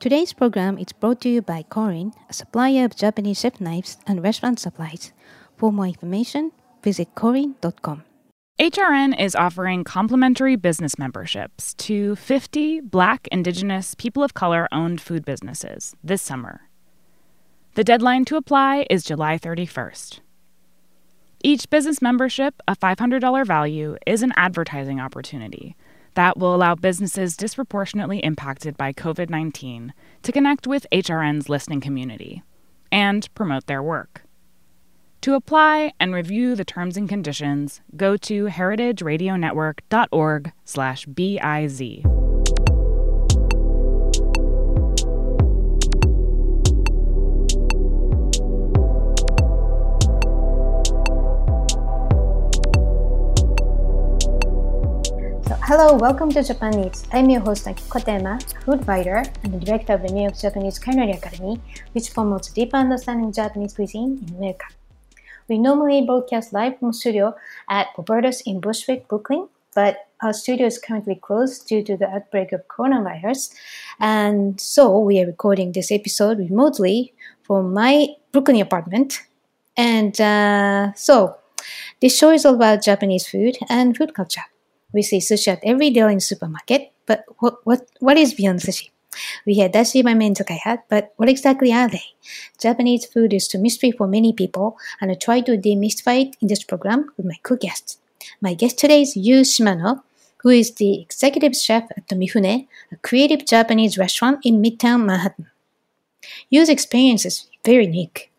Today's program is brought to you by Korin, a supplier of Japanese chef knives and restaurant supplies. For more information, visit korin.com. HRN is offering complimentary business memberships to 50 Black, Indigenous, people of color owned food businesses this summer. The deadline to apply is July 31st. Each business membership, a $500 value, is an advertising opportunity that will allow businesses disproportionately impacted by COVID 19 to connect with HRN's listening community and promote their work. To apply and review the terms and conditions, go to heritageradionetwork.org/biz. Hello, welcome to Japan Eats. I'm your host Akiko Katayama, food writer and the director of the New York Japanese Culinary Academy, which promotes deeper understanding of Japanese cuisine in America. We normally broadcast live from studio at Roberta's in Bushwick, Brooklyn, but our studio is currently closed due to the outbreak of coronavirus. And so we are recording this episode remotely from my Brooklyn apartment. And uh, so this show is all about Japanese food and food culture. We see sushi at every deal in supermarket, but what, what, what is beyond sushi? We had dashi by Menzukaiha, but what exactly are they? Japanese food is a mystery for many people, and I try to demystify it in this program with my co-guests. My guest today is Yu Shimano, who is the executive chef at the Mifune, a creative Japanese restaurant in Midtown Manhattan. Yu's experience is very unique.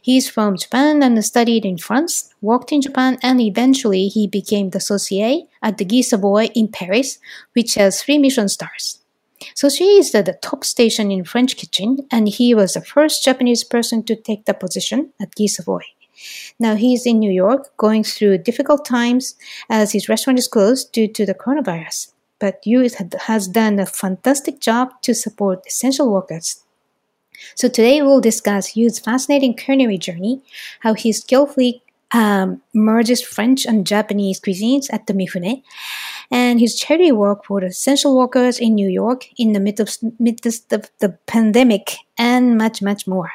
He is from Japan and studied in France, worked in Japan, and eventually he became the associate at the Guy Savoy in Paris, which has three Michelin stars. So she is at the top station in French kitchen, and he was the first Japanese person to take the position at Guy Savoy. Now he's in New York, going through difficult times as his restaurant is closed due to the coronavirus. But Yu has done a fantastic job to support essential workers so today we'll discuss Yu's fascinating culinary journey, how he skillfully um, merges French and Japanese cuisines at the Mifune, and his charity work for essential workers in New York in the midst of, midst of the pandemic, and much, much more.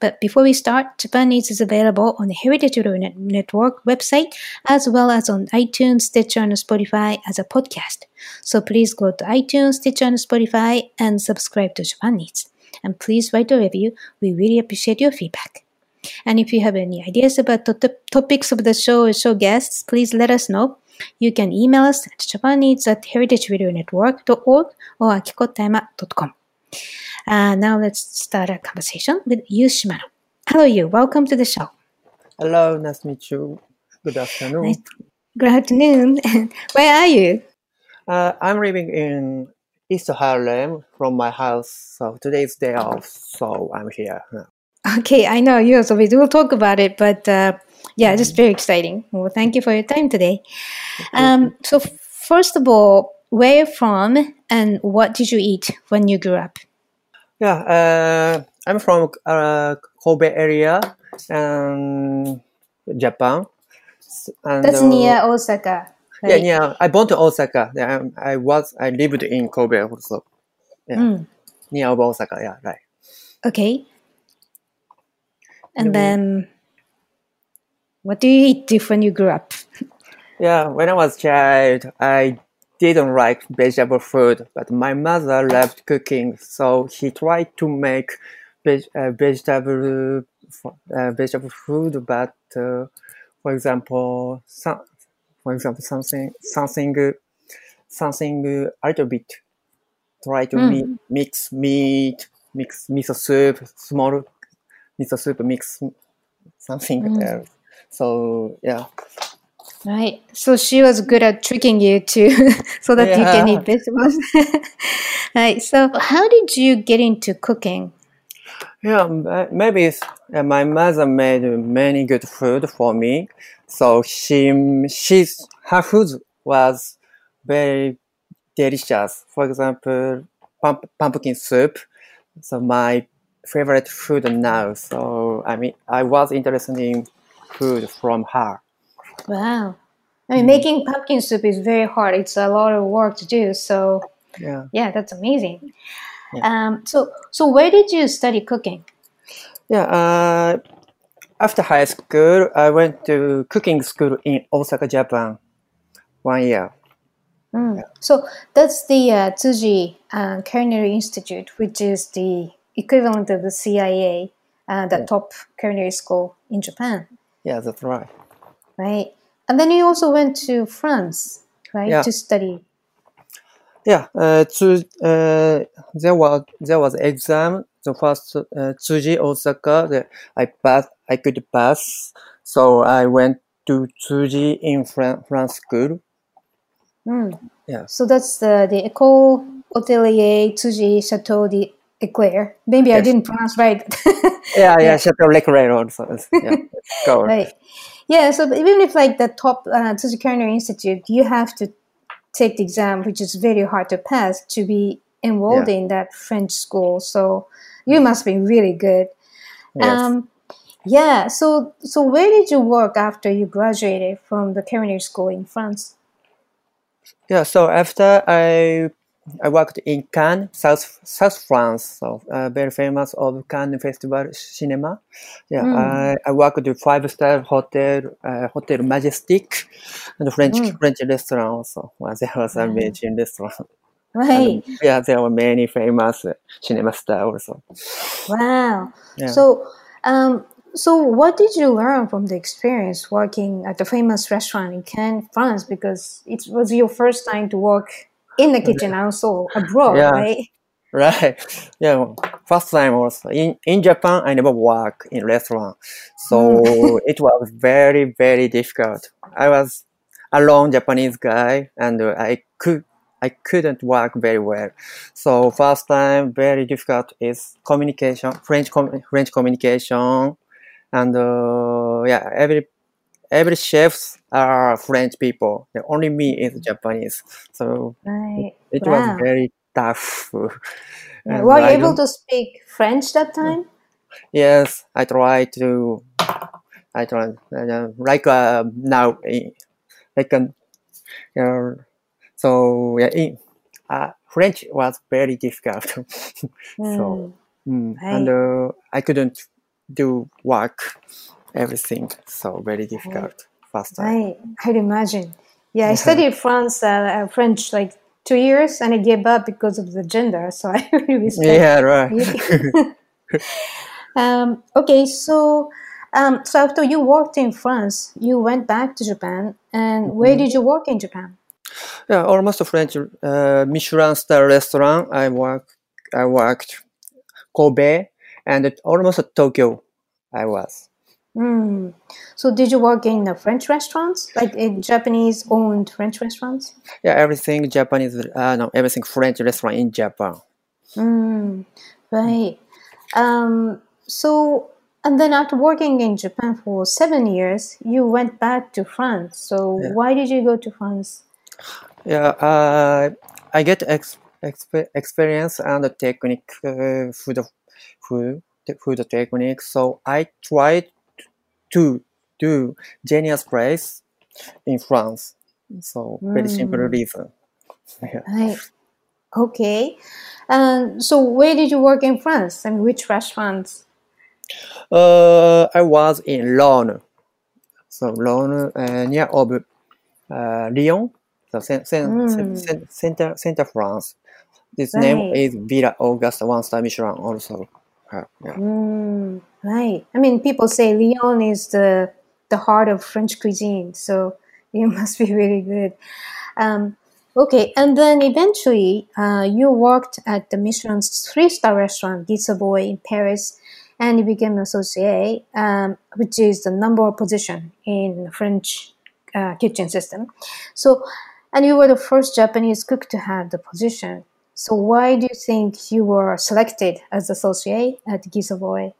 But before we start, Japan Eats is available on the Heritage Network website as well as on iTunes, Stitcher, and Spotify as a podcast. So please go to iTunes, Stitcher, and Spotify and subscribe to Japan Eats and please write a review. We really appreciate your feedback. And if you have any ideas about the topics of the show or show guests, please let us know. You can email us at japaneats at heritageradionetwork.org or akikokatayama.com. Uh, now let's start our conversation with Yu Shimano. Hello, Yu. Welcome to the show. Hello, nice to meet you. Good afternoon. Nice. Good afternoon. Where are you? Uh, I'm living in East Harlem from my house. So today's day off, so I'm here. Okay, I know you. So we will talk about it, but uh, yeah, just very exciting. Well, thank you for your time today. Um, so first of all, where you from, and what did you eat when you grew up? Yeah, uh, I'm from uh, Kobe area, um, Japan. And, That's near uh, Osaka. Yeah, yeah. I born to Osaka. Yeah, I was I lived in Kobe also. Yeah, mm. near Osaka. Yeah, right. Okay. And then, what do you eat when you grew up? yeah, when I was child, I didn't like vegetable food, but my mother loved cooking, so she tried to make veg- uh, vegetable uh, vegetable food. But uh, for example, some for example, something something something a little bit try to mm. mix meat, mix miso soup, small miso soup, mix something mm. else. So yeah. Right. So she was good at tricking you too, so that yeah. you can eat vegetables. right. So how did you get into cooking? Yeah, maybe uh, my mother made many good food for me. So she, she's, her food was very delicious. For example, pump, pumpkin soup. So my favorite food now. So I mean, I was interested in food from her. Wow. I mean, mm. making pumpkin soup is very hard. It's a lot of work to do. So, yeah, yeah, that's amazing. Yeah. Um, so, so where did you study cooking? Yeah. Uh, after high school, I went to cooking school in Osaka, Japan. One year. Mm. So that's the uh, Tsuji uh, Culinary Institute, which is the equivalent of the CIA, uh, the Yeah. top culinary school in Japan, Yeah, that's right. right? And then you also went to France, right, Yeah. to study. Yeah, uh, to, uh, there was there was exam. The first uh, Tsuji Osaka, the, I pass. I could pass, so I went to Tsuji in Fran- France school. Mm. Yeah. So that's the the École Hôtelier Tsuji Chateau d'Eclair. Maybe I didn't pronounce right. Yeah, yeah, Yeah. Chateau Leclerc also. Yeah, go. right. Yeah. So even if like the top uh, Tsuji Culinary Institute, you have to take the exam, which is very hard to pass to be enrolled in that French school. So you must be really good. Yes. Um, yeah. So so where did you work after you graduated from the culinary school in France? Yeah, so after I I worked in Cannes, South South France, so uh, very famous of Cannes Festival Cinema. Yeah, Mm. I, I worked at five star hotel, uh, Hotel Majestic, and French Mm. French restaurant also. Well, there was a Wow. Michelin restaurant. Right. And, yeah, there were many famous uh, cinema stars also. Wow. Yeah. So, um, so what did you learn from the experience working at the famous restaurant in Cannes, France? Because it was your first time to work in the kitchen, and also abroad, Yeah. right? Right. Yeah. First time was in in Japan. I never work in restaurant, so it was very very difficult. I was a lone Japanese guy, and I could I couldn't work very well. So first time very difficult is communication, French com- French communication, and uh, yeah every every chefs are French people. The only me is Japanese. So Right. it Wow. was very tough. And Were you I able to speak French that time? Yes, I try to. I try uh, like uh, now, eh, like um, uh, so yeah. In, uh, French was very difficult, so Mm, mm, and uh, I couldn't do work, everything. So very difficult Fast time. right. I'd imagine. Yeah, I studied France, uh, uh, French, like two years, and I gave up because of the gender. So I really respect Yeah, right. um, okay, so um, so after you worked in France, you went back to Japan, and where Mhm. did you work in Japan? Yeah, almost a French uh, Michelin star restaurant. I work, I worked Kobe and almost Tokyo. I was. Mm. So did you work in the French restaurants, like in Japanese-owned French restaurants? Yeah, everything Japanese. Uh, no, everything French restaurant in Japan. Mm. Right. Um, so and then after working in Japan for seven years, you went back to France. So Yeah. why did you go to France? Yeah, uh, I get ex- exp- experience and the technique, uh, food, food, food technique. So I tried to do genius place in France. So very simple Mm. reason. Yeah. Right. Okay. Um, so where did you work in France and which restaurants? Uh, I was in Lyon. So Lyon, uh, near of uh, Lyon, so cen- cen- Mm. center, center France. This name is Villa Auguste One Star Michelin also. Uh, yeah. Mm, right. I mean, people say Lyon is the the heart of French cuisine, so you must be really good. Um, okay, and then eventually, uh, you worked at the Michelin's three-star restaurant Guy Savoy in Paris, and you became an associate, um, which is the number one position in French uh, kitchen system. So, and you were the first Japanese cook to have the position. So why do you think you were selected as associate at Guy Savoy?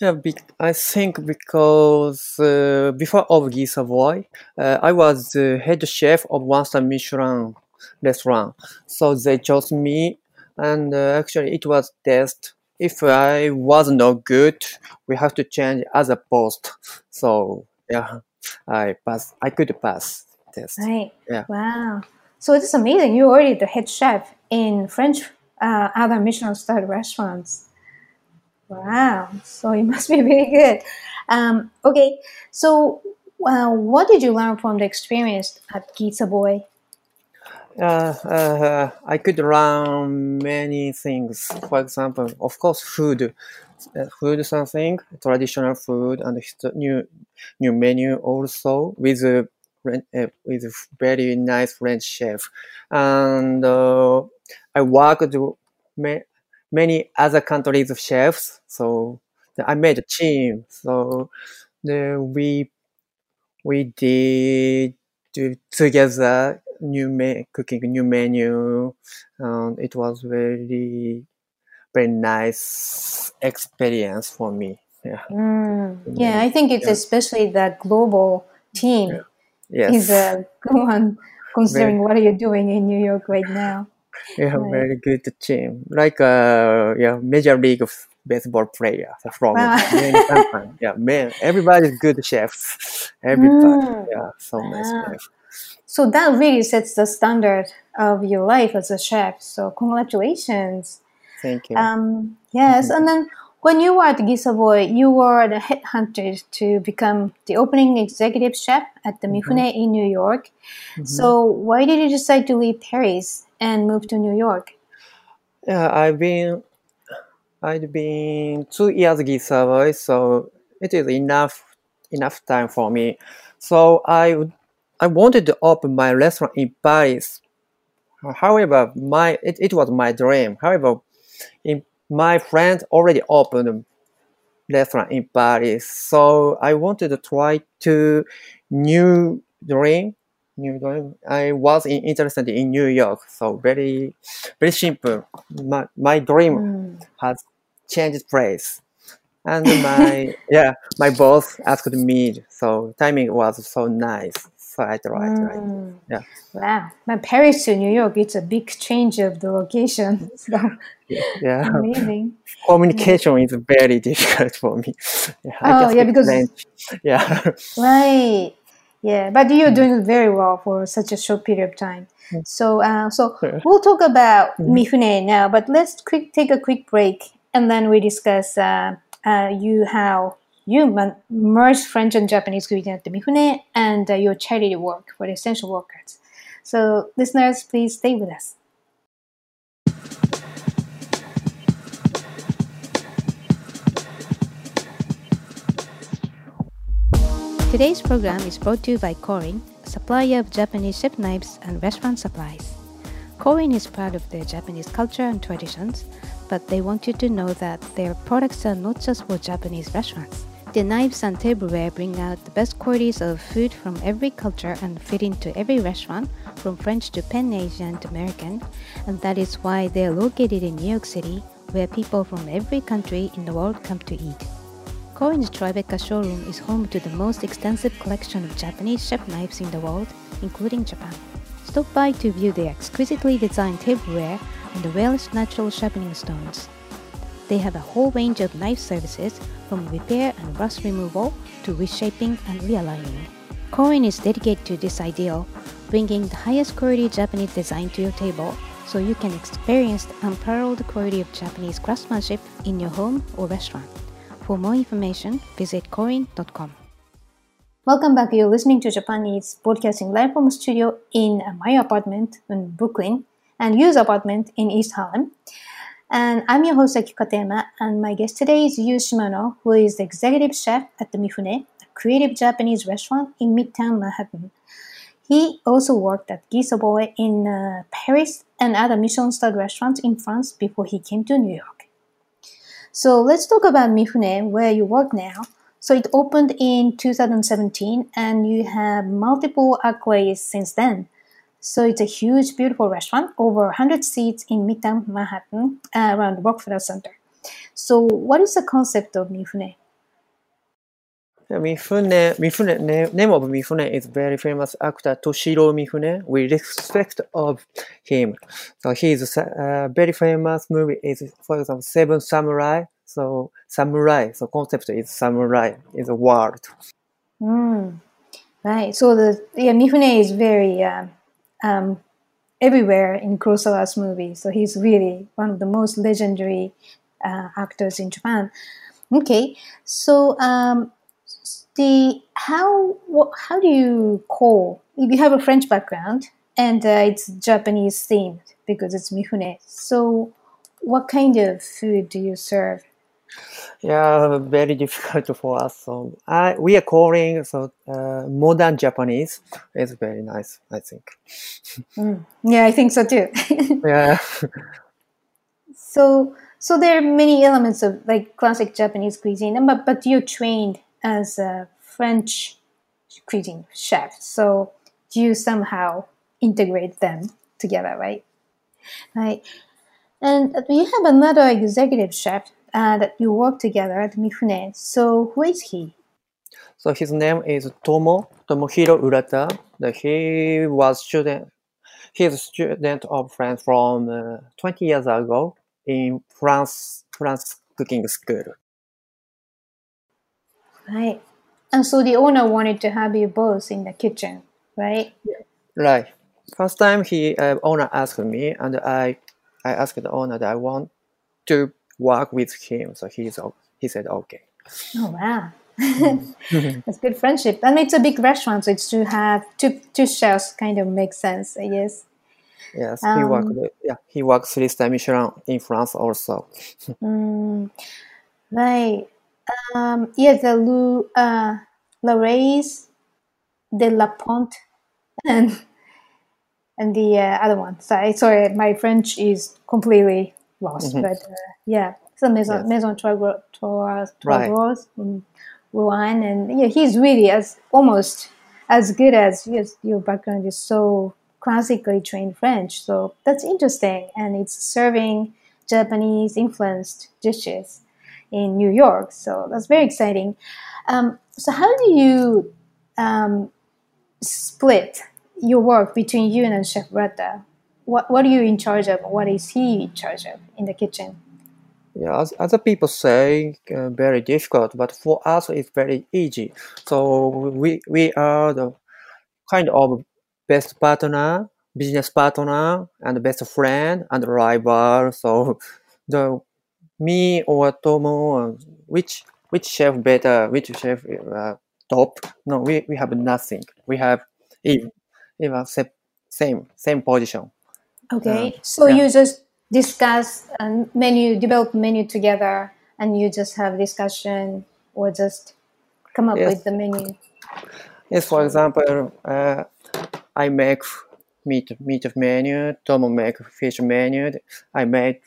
Yeah, be- I think because uh, before of Guy Savoy, uh, I was the head chef of one star Michelin restaurant. So they chose me, and uh, actually it was test. If I was not good, we have to change other post. So yeah, I pass. I could pass test. Right. Yeah. Wow. So it's amazing. You're already the head chef in French uh, other Michelin star restaurants. Wow, so it must be really good. Um, okay, so uh, what did you learn from the experience at Guy Savoy? Uh, uh, I could learn many things. For example, of course, food, uh, food something, traditional food, and new new menu also with a uh, with a very nice French chef. And uh, I worked many other countries' chefs, so I made a team. So then we we did together new me- cooking new menu and it was very very nice experience for me yeah mm, yeah i think it's yeah. especially the global team yeah. yes. is a good one considering very, what you're doing in new york right now yeah right. very good team like uh yeah major league of baseball player from wow. yeah man everybody's good chefs everybody mm. yeah so nice chef. So that really sets the standard of your life as a chef. So congratulations. Thank you. Um, yes, mm-hmm. and then when you were at Guy Savoy, you were the headhunted to become the opening executive chef at the Mifune mm-hmm. in New York. Mm-hmm. So why did you decide to leave Paris and move to New York? Yeah, I've been I've been two years Guy Savoy, so it is enough enough time for me. So I I wanted to open my restaurant in Paris. However, my it, it was my dream. However, in, my friend already opened a restaurant in Paris, so I wanted to try to new dream. New dream. I was in, interested in New York, so very very simple. My my dream mm. has changed place and my yeah my boss asked me so timing was so nice right, right, mm. right. Yeah. Wow. But Paris to New York, it's a big change of the location. So yeah. Amazing. Communication yeah. is very difficult for me. Yeah, oh, yeah, because French. yeah. Right. Yeah, but you're mm. doing very well for such a short period of time. Mm. So, uh, so we'll talk about mm. Mifune now, but let's quick take a quick break and then we discuss uh, uh, you how you merge French and Japanese cuisine at the Mifune and uh, your charity work for the essential workers. So, listeners, please stay with us. Today's program is brought to you by Korin, a supplier of Japanese chef knives and restaurant supplies. Korin is proud of their Japanese culture and traditions, but they want you to know that their products are not just for Japanese restaurants. The knives and tableware bring out the best qualities of food from every culture and fit into every restaurant, from French to Pan Asian to American, and that is why they are located in New York City, where people from every country in the world come to eat. Korin's Tribeca showroom is home to the most extensive collection of Japanese chef knives in the world, including Japan. Stop by to view the exquisitely designed tableware and the Welsh natural sharpening stones. They have a whole range of knife services from repair and rust removal to reshaping and realigning. Korin is dedicated to this ideal, bringing the highest quality Japan Eats design to your table so you can experience the unparalleled quality of Japanese craftsmanship in your home or restaurant. For more information, visit korin.com. Welcome back. You're listening to Japanese broadcasting live from a studio in my apartment in Brooklyn and Yu's apartment in East Harlem. And I'm your host, Katayama, and my guest today is Yu Shimano, who is the executive chef at the Mifune, a creative Japanese restaurant in Midtown Manhattan. He also worked at Guy Savoy in uh, Paris and other Michelin-starred restaurants in France before he came to New York. So let's talk about Mifune, where you work now. So it opened in 2017, and you have multiple accolades since then. So it's a huge, beautiful restaurant, over 100 seats in Midtown Manhattan, uh, around the Rockefeller Center. So, what is the concept of Mifune? Mifune, Mifune, name of Mifune is very famous actor Toshiro Mifune. We respect of him. So his uh, very famous movie is, for example, Seven Samurai. So samurai. So concept is samurai is a word. Mm, right. So the yeah, Mifune is very uh, um, everywhere in Kurosawa's movies. So he's really one of the most legendary uh, actors in Japan. Okay, so um, the how how do you call you have a French background and uh, it's Japanese themed because it's Mifune. So what kind of food do you serve? Yeah, very difficult for us. So I we are calling so uh, modern Japanese. It's very nice, I think. Mm. Yeah, I think so too. Yeah, so so there are many elements of like classic Japanese cuisine, but but you're trained as a French cuisine chef. So you somehow integrate them together, right? Right. And you have another executive chef uh, that you work together at Mifune. So who is he? so his name is Tomo Tomohiro Urata. He was student. He is a student of French from uh, 20 years ago in France France cooking school. Right. And so the owner wanted to have you both in the kitchen, right? Right. First time he uh, owner asked me, and I I asked the owner that I want to work with him. So he's he said okay. Oh wow. That's good friendship. And it's a big restaurant, so it's to have two two chefs kind of makes sense, I guess. Yes, he Um, worked. Yeah, he worked three star Michelin in France also. Mm, right. Um, yeah, the Lou, uh, La Race, de La Ponte, and and the uh, other one. Sorry, sorry, my French is completely lost. Mhm. But uh, yeah, so Maison Yes. Maison Trois Gros- Trois Right. Gros in Roanne, and yeah, he's really as almost as good as yes, your background is so classically trained French. So that's interesting, and it's serving Japanese influenced dishes in New York. So that's very exciting. Um, so how do you um, split your work between you and Chef Urata? What what are you in charge of? What is he in charge of in the kitchen? Yeah, as other people say, uh, very difficult, but for us it's very easy. So we we are the kind of best partner, business partner, and best friend and rival. So the me or Tomo, uh, which which chef better, which chef uh, top? No, we, we have nothing. We have even even same same position. Okay, so yeah. you just discuss and menu, develop menu together, and you just have discussion or just come up Yes. with the menu. Yes, for example, uh, I make meat meat of menu. Tomo make fish menu. I make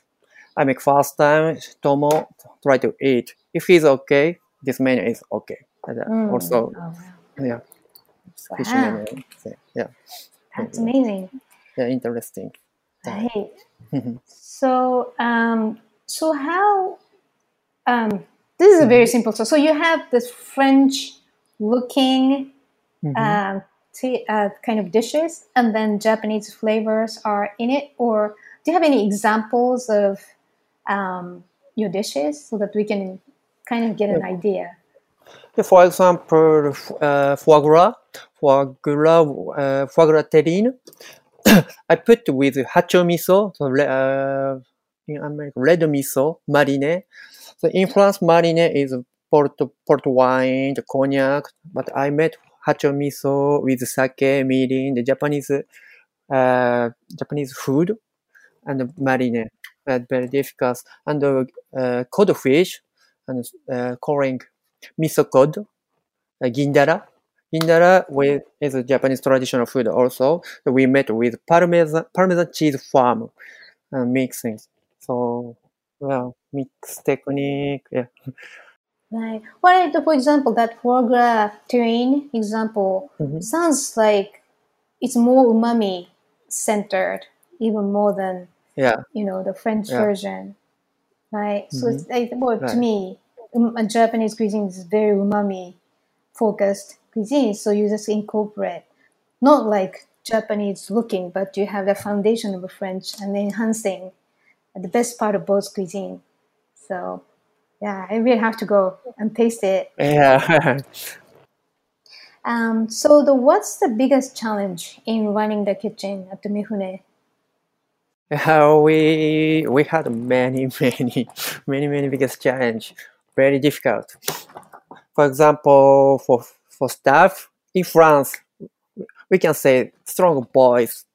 I make first time. Tomo try to eat. If he's okay, this menu is okay. And, uh, Mm. Also, Oh, wow. yeah, fish menu. Yeah, That's amazing. yeah, interesting. Right. So, um, so how? Um, this is a very simple. So, so you have this French-looking Mhm. um, t- uh, kind of dishes, and then Japanese flavors are in it. Or do you have any examples of um, your dishes so that we can kind of get an idea? Yeah, For example, uh, foie gras, foie gras, uh, foie gras terrine. I put with hacho miso, so uh, in America, red miso, marine. So in France, is port, port wine, the cognac, but I made hacho miso with sake, mirin, the Japanese, uh, Japanese food, and marine. Uh, very difficult. And uh, uh, codfish, and uh, calling miso cod, uh, gindara. Gindara with, is a Japanese traditional food also. We met with Parmesan, Parmesan cheese farm uh, mixing. So, well, mix technique. Yeah. Right. Well, for example, that foie gras terrine example Mhm. sounds like it's more umami centered, even more than Yeah. you know the French Yeah. version, right? So it's like, well, to me, um, a Japanese cuisine is very umami focused cuisine. So you just incorporate not like Japanese looking, but you have the foundation of a French and enhancing the best part of both cuisine. So yeah, I really have to go and taste it. Yeah. Um, so the what's the biggest challenge in running the kitchen at the Mifune? Uh, we we had many many many many biggest challenge, very difficult. For example, for for staff in France, we can say strong boys,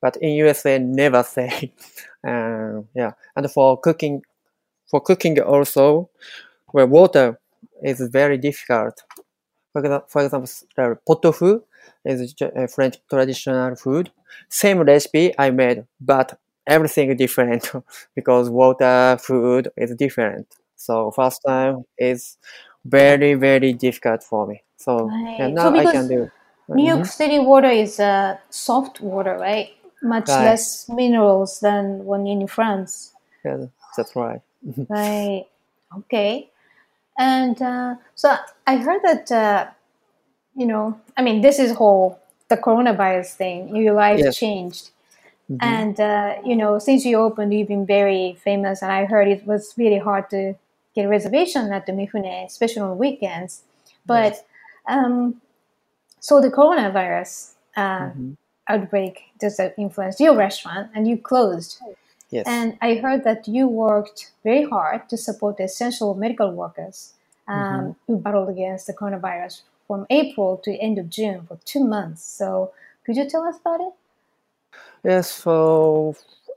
but in USA never say. Uh, yeah, and for cooking, for cooking also, where water is very difficult. For example, for example, the pot au feu is a French traditional food. Same recipe I made, but everything different because water, food is different. So first time is very very difficult for me. So Right. yeah, So I can do. New York Mhm. City water is uh, soft water, right? Much Right. less minerals than one in France. Yeah, that's right. Right. Okay. And uh, so I heard that uh, you know, I mean, this is whole the coronavirus thing. Your life Yes. changed, Mhm. and uh, you know, since you opened, you've been very famous. And I heard it was really hard to get a reservation at the Mifune, especially on weekends. But um, so the coronavirus uh, Mhm. outbreak does that influence your restaurant, and you closed. Yes. And I heard that you worked very hard to support the essential medical workers um, Mm-hmm. who battled against the coronavirus from April to end of June for two months. So, could you tell us about it? Yes, so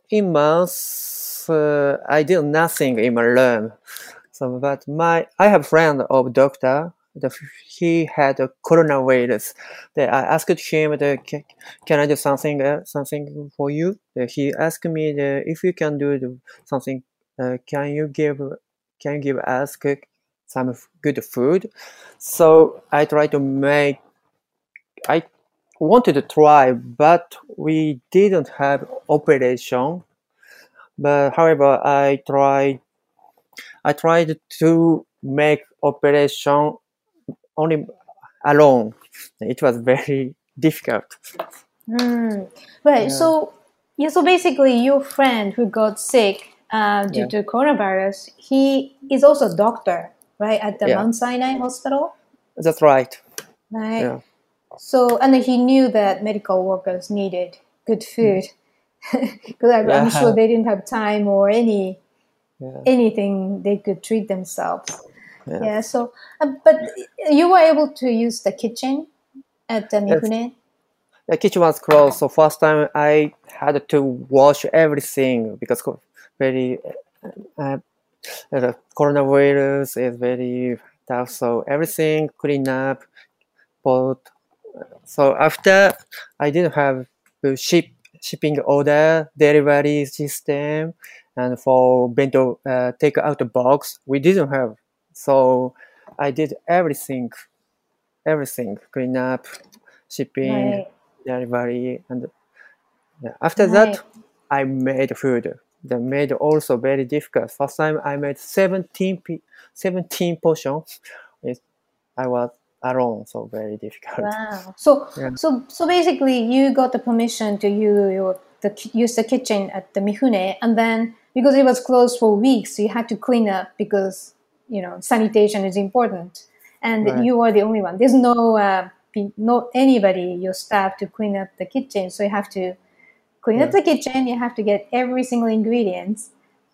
in months uh, I did nothing in my room. So, but my I have friend of doctor. The, he had a coronavirus. I asked him, the, can, I do something uh, something for you? He asked me the, if you can do something. Uh, can you give can you give us some good food? So I tried to make. I wanted to try, but we didn't have operation. But however, I tried. I tried to make operation only alone. It was very difficult. Hmm. Right. Yeah. So, yeah. So basically, your friend who got sick uh, due Yeah. to coronavirus, he is also a doctor, right, at the Yeah. Mount Sinai Hospital, That's right. right? Yeah. So, and he knew that medical workers needed good food because I'm Yeah. sure they didn't have time or any anything they could treat themselves. Yeah. Yeah. So, uh, but you were able to use the kitchen at the Mifune. The kitchen was closed, so first time I had to wash everything because very uh, uh, the coronavirus is very tough. So everything clean up, but so after I didn't have the ship shipping order delivery system and for bento uh, take out the box we didn't have. So I did everything, everything clean up, shipping Right. delivery and after Right. that i made food the made also very difficult first time i made 17 pe- 17 portion it, i was alone so very difficult Wow. So, Yeah. so, so basically, you got the permission to use your the use the kitchen at the Mifune, and then because it was closed for weeks, you had to clean up because you know sanitation is important, and Right. you are the only one. There's no uh, no anybody your staff to clean up the kitchen, so you have to clean up the kitchen. You have to get every single ingredients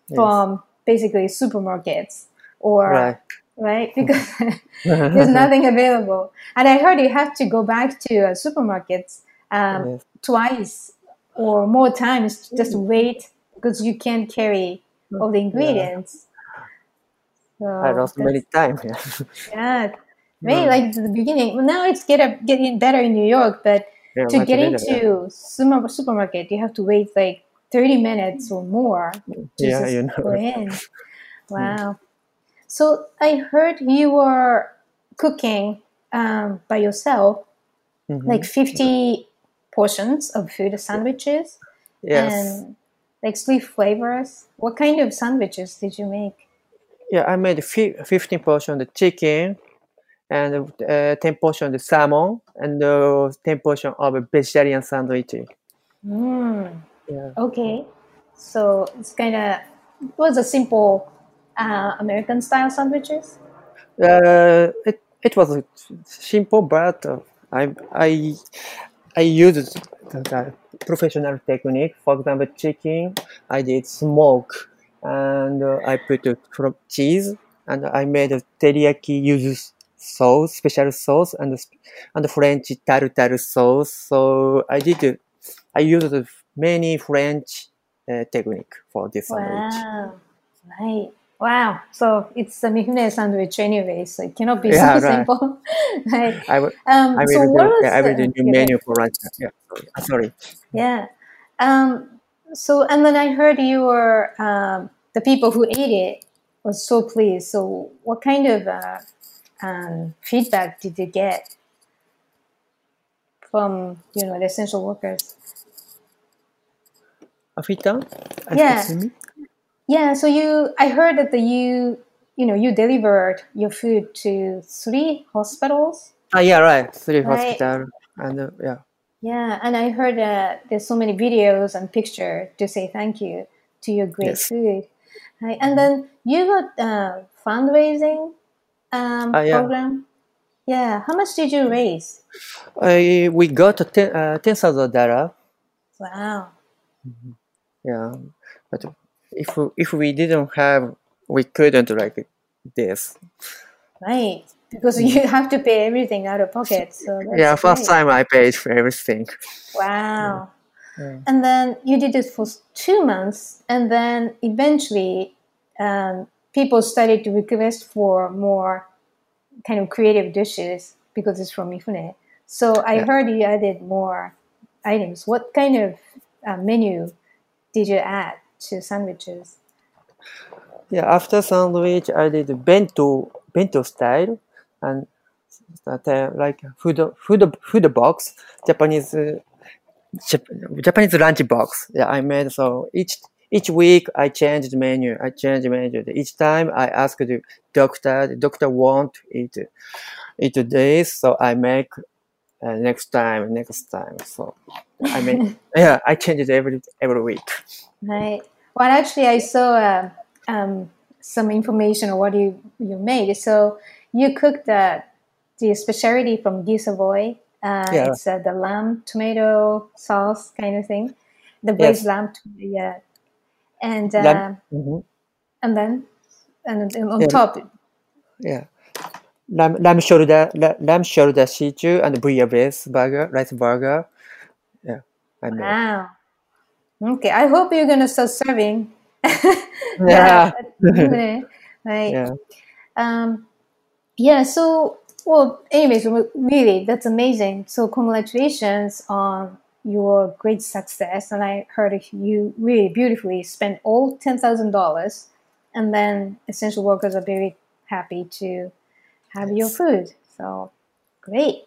Yes. from basically supermarkets or right right because there's nothing available. And I heard you have to go back to uh, supermarkets um, Yes. twice or more times just wait because you can't carry all the ingredients. So i lost many time yeah. Yeah, maybe like the beginning. Well, now it's get up, getting better in New York, but Yeah, to get better, into super, supermarket, you have to wait like 30 minutes or more to Yeah, just you know. go in. Wow. So I heard you were cooking um, by yourself, Mhm. like 50 portions of food sandwiches yes and like three flavors. What kind of sandwiches did you make? Yeah i made fi- 15 portion of the chicken and uh, 10 portion of the salmon and uh, 10 portion of a vegetarian sandwich Mm, yeah okay. So it's kind of, it was a simple uh, American style sandwiches. Uh, it it was simple, but uh, I I I used the professional technique. For example, chicken, I did smoke, and uh, I put from cheese, and I made a teriyaki yuzu sauce, special sauce, and and French tartare sauce. So I did, I used many French uh, technique for this sandwich. Wow. Right. Wow. So it's a mifune sandwich anyway, so it cannot be Yeah, so right. simple. right. I will, Um, I so will what do, was yeah, I will do new yeah, menu for lunch. Yeah, sorry. Sorry. Yeah. Um, so and then I heard you were um, the people who ate it was so pleased. So what kind of uh, um, feedback did you get from you know the essential workers? Afita? Yeah. Yeah. So you, I heard that the you you know you delivered your food to three hospitals. Ah, yeah, right. Three Right. hospital and uh, yeah. Yeah, and I heard that there's so many videos and pictures to say thank you to your great Yes. food. Right. And then you got a fundraising um, Ah, yeah. program. Yeah, how much did you raise? I, we got ten uh, ten thousand dollar. Wow. Yeah, but if we- if we didn't have, we couldn't like this. Right. Because you have to pay everything out of pocket. So that's yeah, first great. time I paid for everything. Wow. Yeah. And then you did it for two months, and then eventually um, people started to request for more kind of creative dishes because it's from Mifune. So I Yeah. heard you added more items. What kind of uh, menu did you add to sandwiches? Yeah, after sandwich, I did bento bento style and that, uh, like food food food box Japanese Japanese lunch box. Yeah, I made so each each week I changed the menu. I changed the menu. Each time I asked the doctor. The doctor want it eat this, so I make uh, next time, next time. So I mean, yeah, I change it every every week. Right. Well, actually, I saw uh, um, some information on what you you made. So you cooked the the specialty from Guy Savoy. Uh, Yeah. It's uh, the lamb tomato sauce kind of thing, the braised lamb. tomato, Yeah. And uh, Lamb- Mhm. and then and then on Yeah. top, Yeah. Lamb, lamb shoulder, la- lamb shoulder situ and bouillabaisse burger, rice burger. Yeah, I made. wow. Okay, I hope you're gonna start serving. Yeah. Yeah. right. Yeah. Um, yeah, so, well, anyways, really, that's amazing. So, congratulations on your great success. And I heard you really beautifully spent all $10,000. And then essential workers are very happy to have your food. So, great.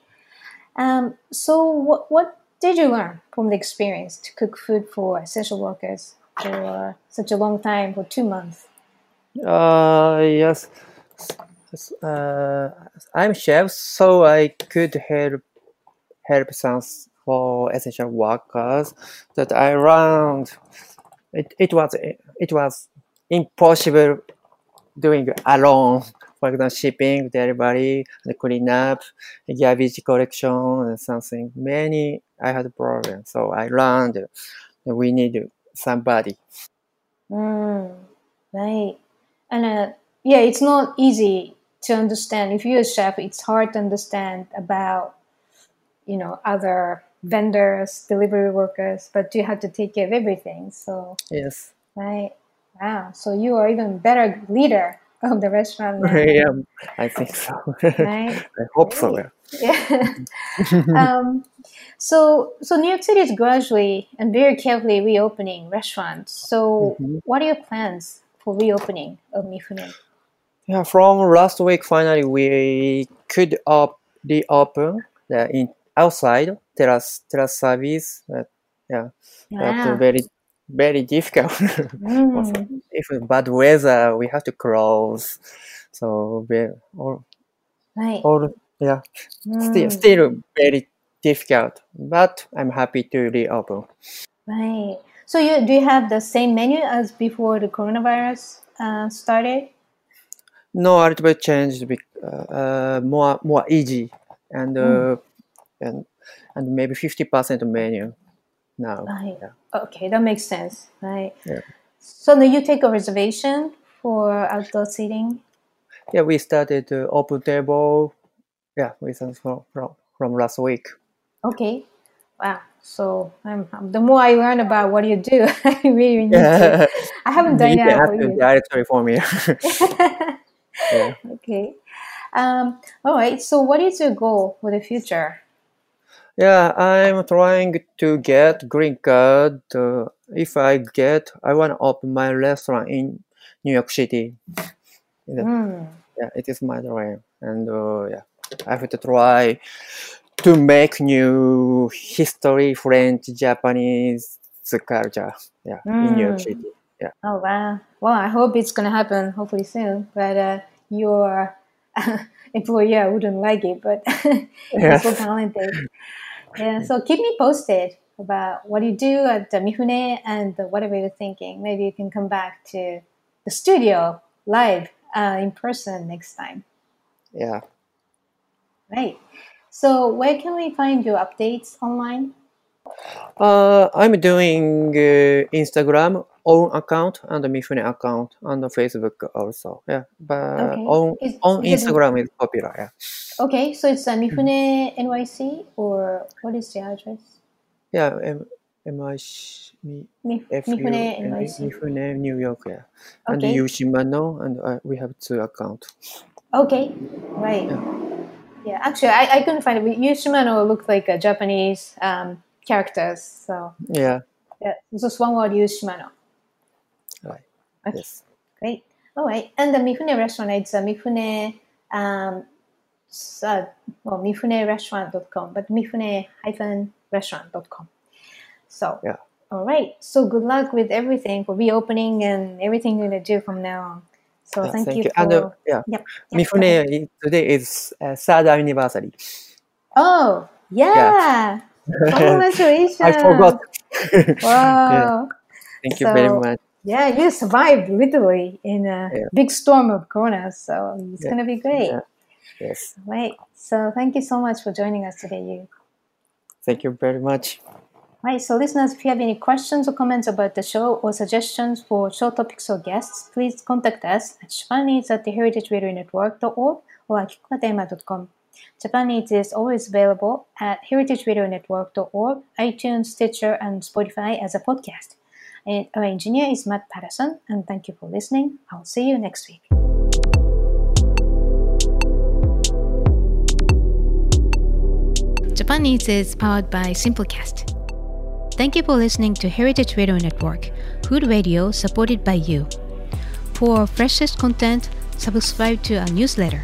Um, so, what, what did you learn from the experience to cook food for essential workers for such a long time, for two months? Uh, yes. Uh, I'm chef, so I could help help some for essential workers that I learned. It, it was it was impossible doing alone. For example, shipping, delivery, and clean up, garbage collection, and something. Many I had problems, so I learned we need somebody. Mm, right. And uh, yeah, it's not easy to understand. If you're a chef, it's hard to understand about, you know, other vendors, delivery workers, but you have to take care of everything. So, Yes. right. Wow. So you are even better leader of the restaurant now, yeah, I think so. right? I hope so. Yeah. Um, so, so New York City is gradually and very carefully reopening restaurants. So, Mhm. what are your plans for reopening of Mifune? Yeah, from last week, finally we could up reopen the in outside terrace terrace service. But yeah, that's Wow. very very difficult. Mm. If bad weather, we have to close. So we all, Right. all yeah, still Mm, still very difficult. But I'm happy to reopen. right. So you do you have the same menu as before the coronavirus uh, started? No, a little bit changed, bec- uh, uh, more more easy and uh, Mm. and and maybe fifty percent menu. now. Right. Yeah. Okay, that makes sense. Right. Yeah. So now you take a reservation for outdoor seating. Yeah, we started uh, open table. Yeah, we started from, from from last week. Okay. Wow. So um, the more I learn about what you do, I really need to. I haven't you done can that. ask for the you. for me. yeah. okay. Um, all right. So, what is your goal for the future? Yeah, I'm trying to get green card. Uh, if I get, I want to open my restaurant in New York City. Yeah, Hmm. yeah, it is my dream, and uh, yeah, I have to try to make new history, French, Japanese culture. Yeah, in New York Mm. City. Oh wow. Well, I hope it's gonna happen. Hopefully soon. But uh, your employer wouldn't like it. But you're so talented. Yeah. So keep me posted about what you do at the Mifune and whatever you're thinking. Maybe you can come back to the studio live uh, in person next time. Yeah. Right. So where can we find your updates online? Uh, I'm doing uh, Instagram own account and Mifune account and the Facebook also. Yeah, but Okay. on Is- on is Instagram is popular. Yeah. Okay, so it's uh, Mifune NYC or what is the address? Yeah, M M I C Mi- Mi- Mifune NYC. Mifune New York. Yeah, okay. and. Yoshimano and uh, we have two accounts. Okay, right. Yeah, actually, I, I couldn't find it. Yoshimano looked like a Japanese um, characters, so Yeah. yeah, just one word, Yoshimano. Right. Okay, Yes. great. All right, and the Mifune restaurant, it's a Mifune, um, s- uh, well, mifunerestaurant.com, but Mifune hyphen restaurant.com. So, Yeah. all right. So, good luck with everything for reopening and everything you're going to do from now on. So, Yeah, thank, you for. And uh, yeah. Mifune today is uh, third anniversary. Oh, yeah. Congratulations. I forgot. Wow. Thank you very So- much. Yeah, you survived literally in a Yeah. big storm of Corona. So it's Yeah. going to be great. Yeah. Yes. Right. So thank you so much for joining us today, you. Thank you very much. Right. So listeners, if you have any questions or comments about the show or suggestions for show topics or guests, please contact us at japaneats at the heritageradionetwork.org or at akikokatayama.com. Japan Eats is always available at heritageradionetwork.org, iTunes, Stitcher, and Spotify as a podcast. And our engineer is Matt Patterson, and thank you for listening. I'll see you next week. Japan Eats is powered by Simplecast. Thank you for listening to Heritage Radio Network, food radio supported by you. For freshest content, subscribe to our newsletter.